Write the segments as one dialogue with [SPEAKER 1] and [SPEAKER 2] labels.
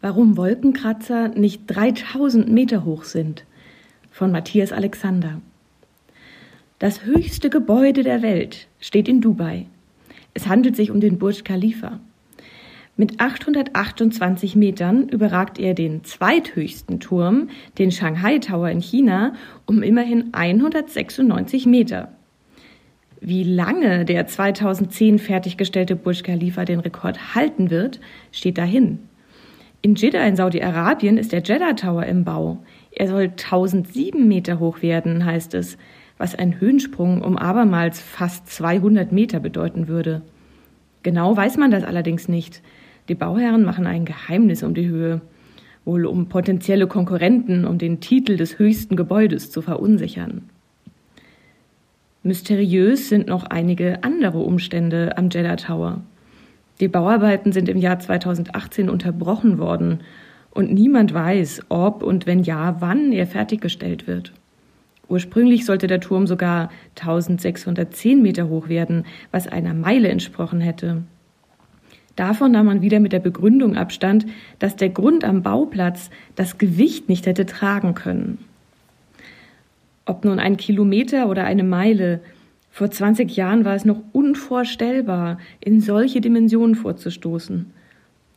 [SPEAKER 1] Warum Wolkenkratzer nicht 3000 Meter hoch sind von Matthias Alexander. Das höchste Gebäude der Welt steht in Dubai. Es handelt sich um den Burj Khalifa. Mit 828 Metern überragt er den zweithöchsten Turm, den Shanghai Tower in China, um immerhin 196 Meter. Wie lange der 2010 fertiggestellte Burj Khalifa den Rekord halten wird, steht dahin. In Jeddah in Saudi-Arabien ist der Jeddah Tower im Bau. Er soll 1007 Meter hoch werden, heißt es, was ein Höhensprung um abermals fast 200 Meter bedeuten würde. Genau weiß man das allerdings nicht. Die Bauherren machen ein Geheimnis um die Höhe, wohl um potenzielle Konkurrenten um den Titel des höchsten Gebäudes zu verunsichern. Mysteriös sind noch einige andere Umstände am Jeddah Tower. Die Bauarbeiten sind im Jahr 2018 unterbrochen worden und niemand weiß, ob und wenn ja, wann er fertiggestellt wird. Ursprünglich sollte der Turm sogar 1610 Meter hoch werden, was einer Meile entsprochen hätte. Davon nahm man wieder mit der Begründung Abstand, dass der Grund am Bauplatz das Gewicht nicht hätte tragen können. Ob nun ein Kilometer oder eine Meile, vor 20 Jahren war es noch unvorstellbar, in solche Dimensionen vorzustoßen.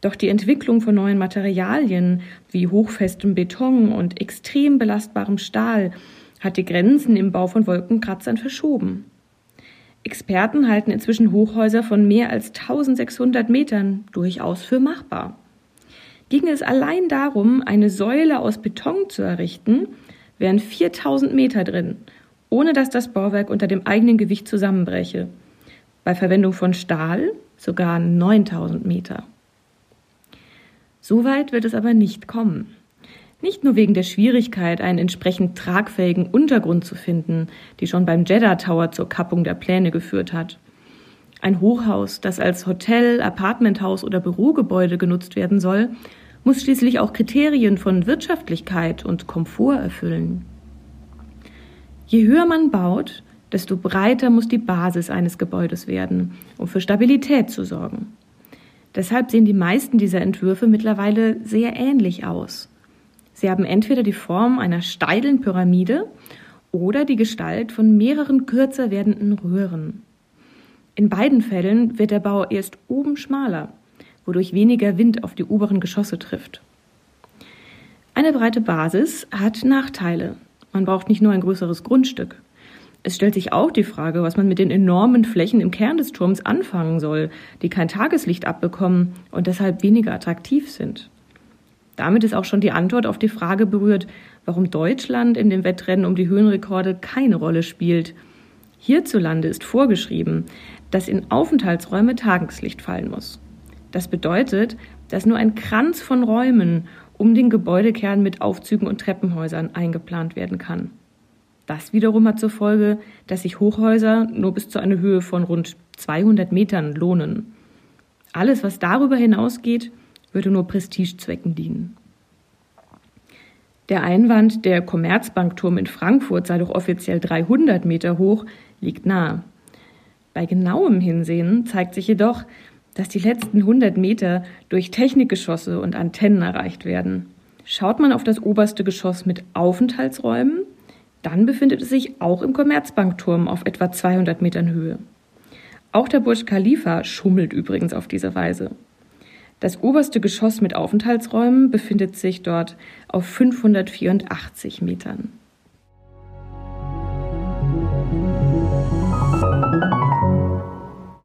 [SPEAKER 1] Doch die Entwicklung von neuen Materialien wie hochfestem Beton und extrem belastbarem Stahl hat die Grenzen im Bau von Wolkenkratzern verschoben. Experten halten inzwischen Hochhäuser von mehr als 1600 Metern durchaus für machbar. Ging es allein darum, eine Säule aus Beton zu errichten, wären 4000 Meter drin ohne dass das Bauwerk unter dem eigenen Gewicht zusammenbreche. Bei Verwendung von Stahl sogar 9000 Meter. So weit wird es aber nicht kommen. Nicht nur wegen der Schwierigkeit, einen entsprechend tragfähigen Untergrund zu finden, die schon beim Jeddah Tower zur Kappung der Pläne geführt hat. Ein Hochhaus, das als Hotel, Apartmenthaus oder Bürogebäude genutzt werden soll, muss schließlich auch Kriterien von Wirtschaftlichkeit und Komfort erfüllen. Je höher man baut, desto breiter muss die Basis eines Gebäudes werden, um für Stabilität zu sorgen. Deshalb sehen die meisten dieser Entwürfe mittlerweile sehr ähnlich aus. Sie haben entweder die Form einer steilen Pyramide oder die Gestalt von mehreren kürzer werdenden Röhren. In beiden Fällen wird der Bau erst oben schmaler, wodurch weniger Wind auf die oberen Geschosse trifft. Eine breite Basis hat Nachteile, man braucht nicht nur ein größeres Grundstück. Es stellt sich auch die Frage, was man mit den enormen Flächen im Kern des Turms anfangen soll, die kein Tageslicht abbekommen und deshalb weniger attraktiv sind. Damit ist auch schon die Antwort auf die Frage berührt, warum Deutschland in dem Wettrennen um die Höhenrekorde keine Rolle spielt. Hierzulande ist vorgeschrieben, dass in Aufenthaltsräume Tageslicht fallen muss. Das bedeutet, dass nur ein Kranz von Räumen um den Gebäudekern mit Aufzügen und Treppenhäusern eingeplant werden kann. Das wiederum hat zur Folge, dass sich Hochhäuser nur bis zu einer Höhe von rund 200 Metern lohnen. Alles, was darüber hinausgeht, würde nur Prestigezwecken dienen. Der Einwand, der Commerzbankturm in Frankfurt sei doch offiziell 300 Meter hoch, liegt nahe. Bei genauem Hinsehen zeigt sich jedoch, dass die letzten 100 Meter durch Technikgeschosse und Antennen erreicht werden. Schaut man auf das oberste Geschoss mit Aufenthaltsräumen, dann befindet es sich auch im Commerzbankturm auf etwa 200 Metern Höhe. Auch der Burj Khalifa schummelt übrigens auf diese Weise. Das oberste Geschoss mit Aufenthaltsräumen befindet sich dort auf 584 Metern.